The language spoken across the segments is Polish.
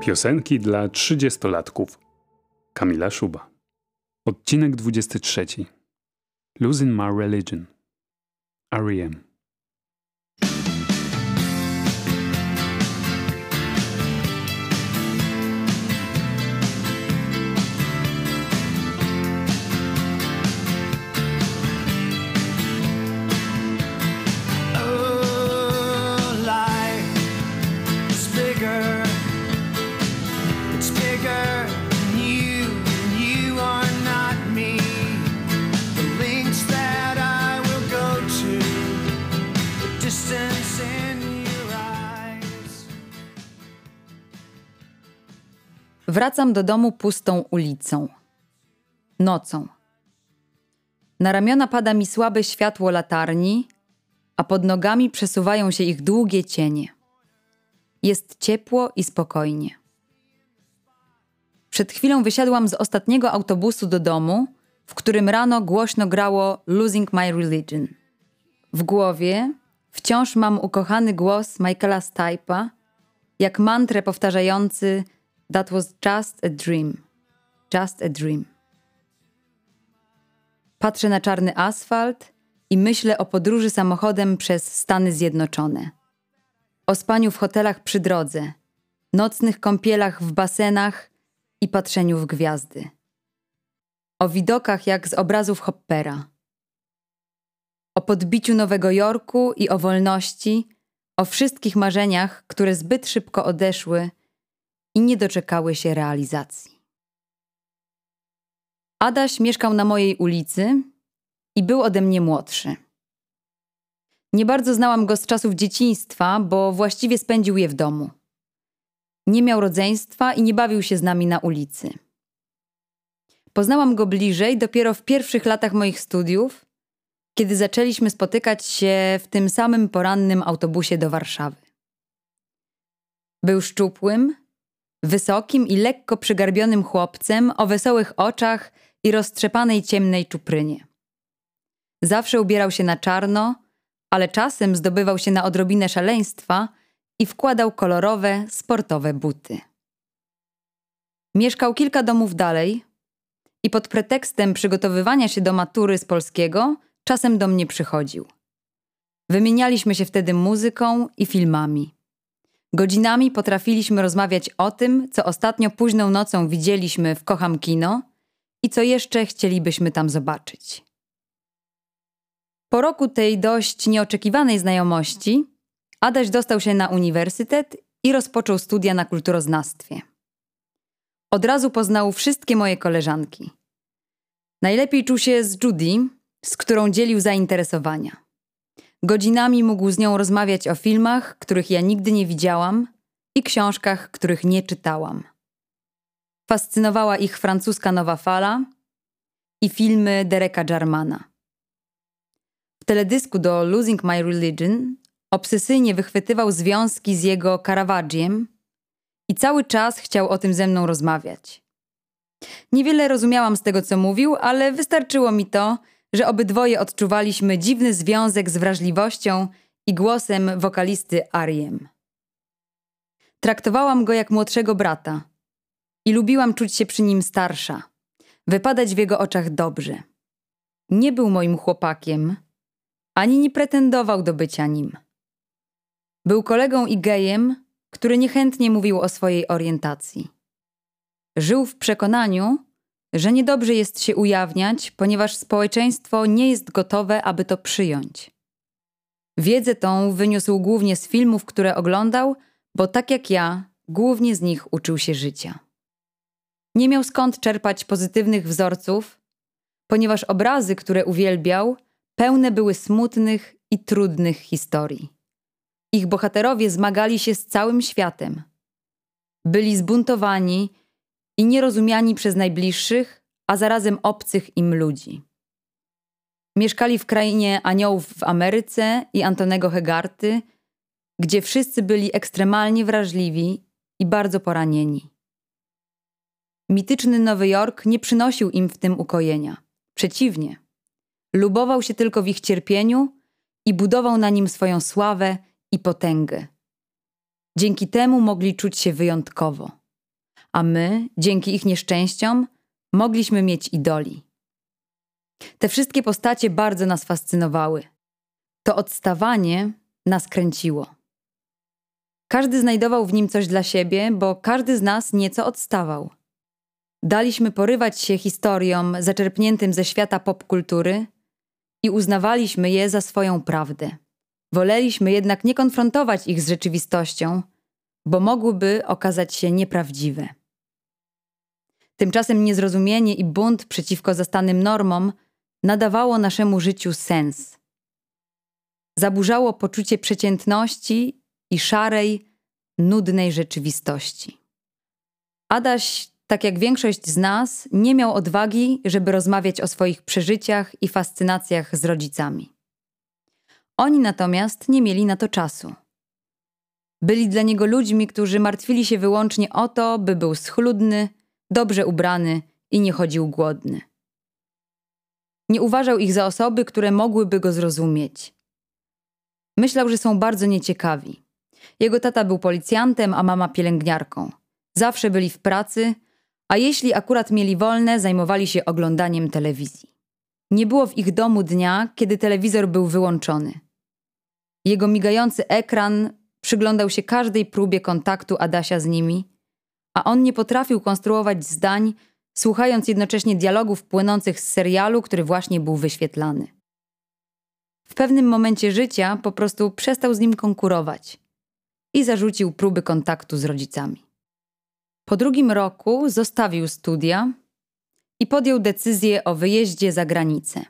Piosenki dla trzydziestolatków. Kamila Szuba. Odcinek 23. Losing My Religion. R.E.M. Wracam do domu pustą ulicą. Nocą. Na ramiona pada mi słabe światło latarni, a pod nogami przesuwają się ich długie cienie. Jest ciepło i spokojnie. Przed chwilą wysiadłam z ostatniego autobusu do domu, w którym rano głośno grało Losing My Religion. W głowie wciąż mam ukochany głos Michaela Stipe'a, jak mantrę powtarzający That was just a dream. Just a dream. Patrzę na czarny asfalt i myślę o podróży samochodem przez Stany Zjednoczone. O spaniu w hotelach przy drodze, nocnych kąpielach w basenach i patrzeniu w gwiazdy. O widokach jak z obrazów Hoppera. O podbiciu Nowego Jorku i o wolności, o wszystkich marzeniach, które zbyt szybko odeszły i nie doczekały się realizacji. Adaś mieszkał na mojej ulicy i był ode mnie młodszy. Nie bardzo znałam go z czasów dzieciństwa, bo właściwie spędził je w domu. Nie miał rodzeństwa i nie bawił się z nami na ulicy. Poznałam go bliżej dopiero w pierwszych latach moich studiów, kiedy zaczęliśmy spotykać się w tym samym porannym autobusie do Warszawy. Był szczupłym, wysokim i lekko przygarbionym chłopcem o wesołych oczach i roztrzepanej ciemnej czuprynie. Zawsze ubierał się na czarno, ale czasem zdobywał się na odrobinę szaleństwa i wkładał kolorowe, sportowe buty. Mieszkał kilka domów dalej i pod pretekstem przygotowywania się do matury z polskiego czasem do mnie przychodził. Wymienialiśmy się wtedy muzyką i filmami. Godzinami potrafiliśmy rozmawiać o tym, co ostatnio późną nocą widzieliśmy w Kocham Kino i co jeszcze chcielibyśmy tam zobaczyć. Po roku tej dość nieoczekiwanej znajomości, Adaś dostał się na uniwersytet i rozpoczął studia na kulturoznawstwie. Od razu poznał wszystkie moje koleżanki. Najlepiej czuł się z Judy, z którą dzielił zainteresowania. Godzinami mógł z nią rozmawiać o filmach, których ja nigdy nie widziałam i książkach, których nie czytałam. Fascynowała ich francuska nowa fala i filmy Dereka Jarmana. W teledysku do Losing My Religion obsesyjnie wychwytywał związki z jego Caravagiem i cały czas chciał o tym ze mną rozmawiać. Niewiele rozumiałam z tego, co mówił, ale wystarczyło mi to, że obydwoje odczuwaliśmy dziwny związek z wrażliwością i głosem wokalisty Ariem. Traktowałam go jak młodszego brata i lubiłam czuć się przy nim starsza, wypadać w jego oczach dobrze. Nie był moim chłopakiem, ani nie pretendował do bycia nim. Był kolegą i gejem, który niechętnie mówił o swojej orientacji. Żył w przekonaniu, że niedobrze jest się ujawniać, ponieważ społeczeństwo nie jest gotowe, aby to przyjąć. Wiedzę tą wyniósł głównie z filmów, które oglądał, bo tak jak ja, głównie z nich uczył się życia. Nie miał skąd czerpać pozytywnych wzorców, ponieważ obrazy, które uwielbiał, pełne były smutnych i trudnych historii. Ich bohaterowie zmagali się z całym światem. Byli zbuntowani i nierozumiani przez najbliższych, a zarazem obcych im ludzi. Mieszkali w krainie aniołów w Ameryce i Antonego Hegarty, gdzie wszyscy byli ekstremalnie wrażliwi i bardzo poranieni. Mityczny Nowy Jork nie przynosił im w tym ukojenia. Przeciwnie. Lubował się tylko w ich cierpieniu i budował na nim swoją sławę i potęgę. Dzięki temu mogli czuć się wyjątkowo. A my, dzięki ich nieszczęściom, mogliśmy mieć idoli. Te wszystkie postacie bardzo nas fascynowały. To odstawanie nas kręciło. Każdy znajdował w nim coś dla siebie, bo każdy z nas nieco odstawał. Daliśmy porywać się historiom zaczerpniętym ze świata popkultury i uznawaliśmy je za swoją prawdę. Woleliśmy jednak nie konfrontować ich z rzeczywistością, bo mogłyby okazać się nieprawdziwe. Tymczasem niezrozumienie i bunt przeciwko zastanym normom nadawało naszemu życiu sens. Zaburzało poczucie przeciętności i szarej, nudnej rzeczywistości. Adaś, tak jak większość z nas, nie miał odwagi, żeby rozmawiać o swoich przeżyciach i fascynacjach z rodzicami. Oni natomiast nie mieli na to czasu. Byli dla niego ludźmi, którzy martwili się wyłącznie o to, by był schludny, dobrze ubrany i nie chodził głodny. Nie uważał ich za osoby, które mogłyby go zrozumieć. Myślał, że są bardzo nieciekawi. Jego tata był policjantem, a mama pielęgniarką. Zawsze byli w pracy, a jeśli akurat mieli wolne, zajmowali się oglądaniem telewizji. Nie było w ich domu dnia, kiedy telewizor był wyłączony. Jego migający ekran przyglądał się każdej próbie kontaktu Adasia z nimi, a on nie potrafił konstruować zdań, słuchając jednocześnie dialogów płynących z serialu, który właśnie był wyświetlany. W pewnym momencie życia po prostu przestał z nim konkurować i zarzucił próby kontaktu z rodzicami. Po drugim roku zostawił studia i podjął decyzję o wyjeździe za granicę.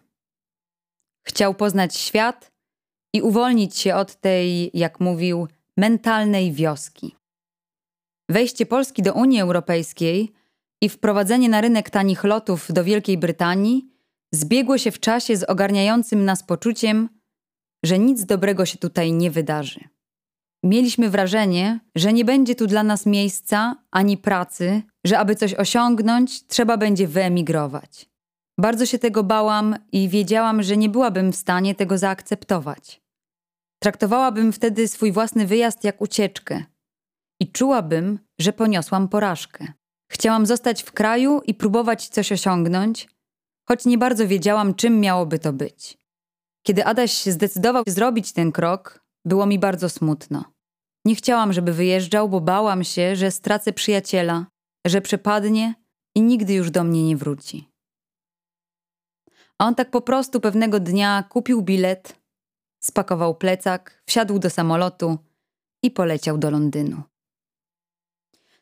Chciał poznać świat i uwolnić się od tej, jak mówił, mentalnej wioski. Wejście Polski do Unii Europejskiej i wprowadzenie na rynek tanich lotów do Wielkiej Brytanii zbiegło się w czasie z ogarniającym nas poczuciem, że nic dobrego się tutaj nie wydarzy. Mieliśmy wrażenie, że nie będzie tu dla nas miejsca ani pracy, że aby coś osiągnąć, trzeba będzie wyemigrować. Bardzo się tego bałam i wiedziałam, że nie byłabym w stanie tego zaakceptować. Traktowałabym wtedy swój własny wyjazd jak ucieczkę i czułabym, że poniosłam porażkę. Chciałam zostać w kraju i próbować coś osiągnąć, choć nie bardzo wiedziałam, czym miałoby to być. Kiedy Adaś zdecydował zrobić ten krok, było mi bardzo smutno. Nie chciałam, żeby wyjeżdżał, bo bałam się, że stracę przyjaciela, że przepadnie i nigdy już do mnie nie wróci. A on tak po prostu pewnego dnia kupił bilet, spakował plecak, wsiadł do samolotu i poleciał do Londynu.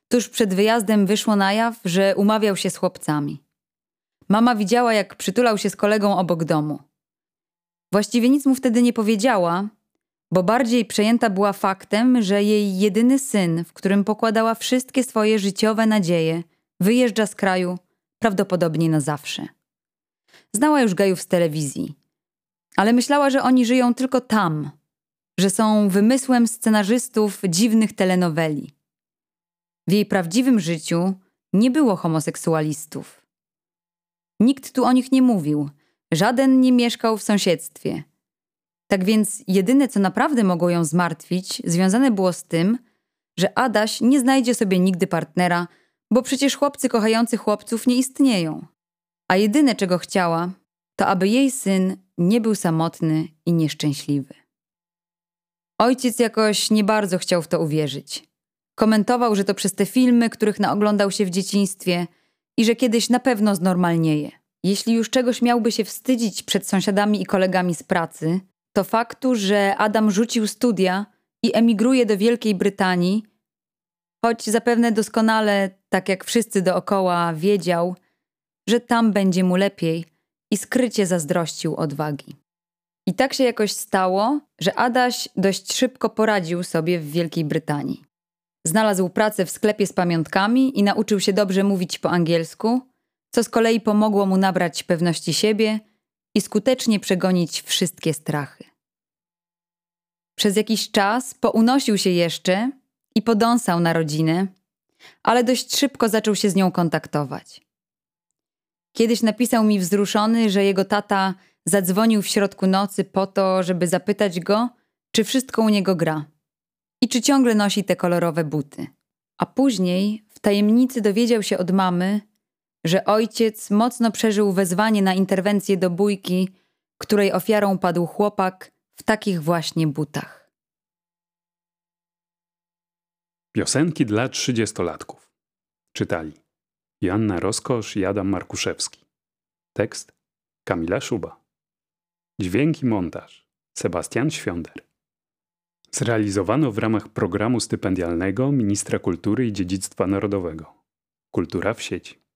Tuż przed wyjazdem wyszło na jaw, że umawiał się z chłopcami. Mama widziała, jak przytulał się z kolegą obok domu. Właściwie nic mu wtedy nie powiedziała, bo bardziej przejęta była faktem, że jej jedyny syn, w którym pokładała wszystkie swoje życiowe nadzieje, wyjeżdża z kraju prawdopodobnie na zawsze. Znała już gajów z telewizji, ale myślała, że oni żyją tylko tam, że są wymysłem scenarzystów dziwnych telenoweli. W jej prawdziwym życiu nie było homoseksualistów. Nikt tu o nich nie mówił, żaden nie mieszkał w sąsiedztwie. Tak więc jedyne, co naprawdę mogło ją zmartwić, związane było z tym, że Adaś nie znajdzie sobie nigdy partnera, bo przecież chłopcy kochający chłopców nie istnieją. A jedyne, czego chciała, to aby jej syn nie był samotny i nieszczęśliwy. Ojciec jakoś nie bardzo chciał w to uwierzyć. Komentował, że to przez te filmy, których naoglądał się w dzieciństwie i że kiedyś na pewno znormalnieje. Jeśli już czegoś miałby się wstydzić przed sąsiadami i kolegami z pracy, to faktu, że Adam rzucił studia i emigruje do Wielkiej Brytanii, choć zapewne doskonale, tak jak wszyscy dookoła, wiedział, że tam będzie mu lepiej i skrycie zazdrościł odwagi. I tak się jakoś stało, że Adaś dość szybko poradził sobie w Wielkiej Brytanii. Znalazł pracę w sklepie z pamiątkami i nauczył się dobrze mówić po angielsku, co z kolei pomogło mu nabrać pewności siebie i skutecznie przegonić wszystkie strachy. Przez jakiś czas pounosił się jeszcze i podąsał na rodzinę, ale dość szybko zaczął się z nią kontaktować. Kiedyś napisał mi wzruszony, że jego tata zadzwonił w środku nocy po to, żeby zapytać go, czy wszystko u niego gra i czy ciągle nosi te kolorowe buty. A później w tajemnicy dowiedział się od mamy, że ojciec mocno przeżył wezwanie na interwencję do bójki, której ofiarą padł chłopak w takich właśnie butach. Piosenki dla trzydziestolatków. Czytali Joanna Roskosz i Adam Markuszewski. Tekst Kamila Szuba. Dźwięki montaż Sebastian Świąder. Zrealizowano w ramach programu stypendialnego Ministra Kultury i Dziedzictwa Narodowego. Kultura w sieci.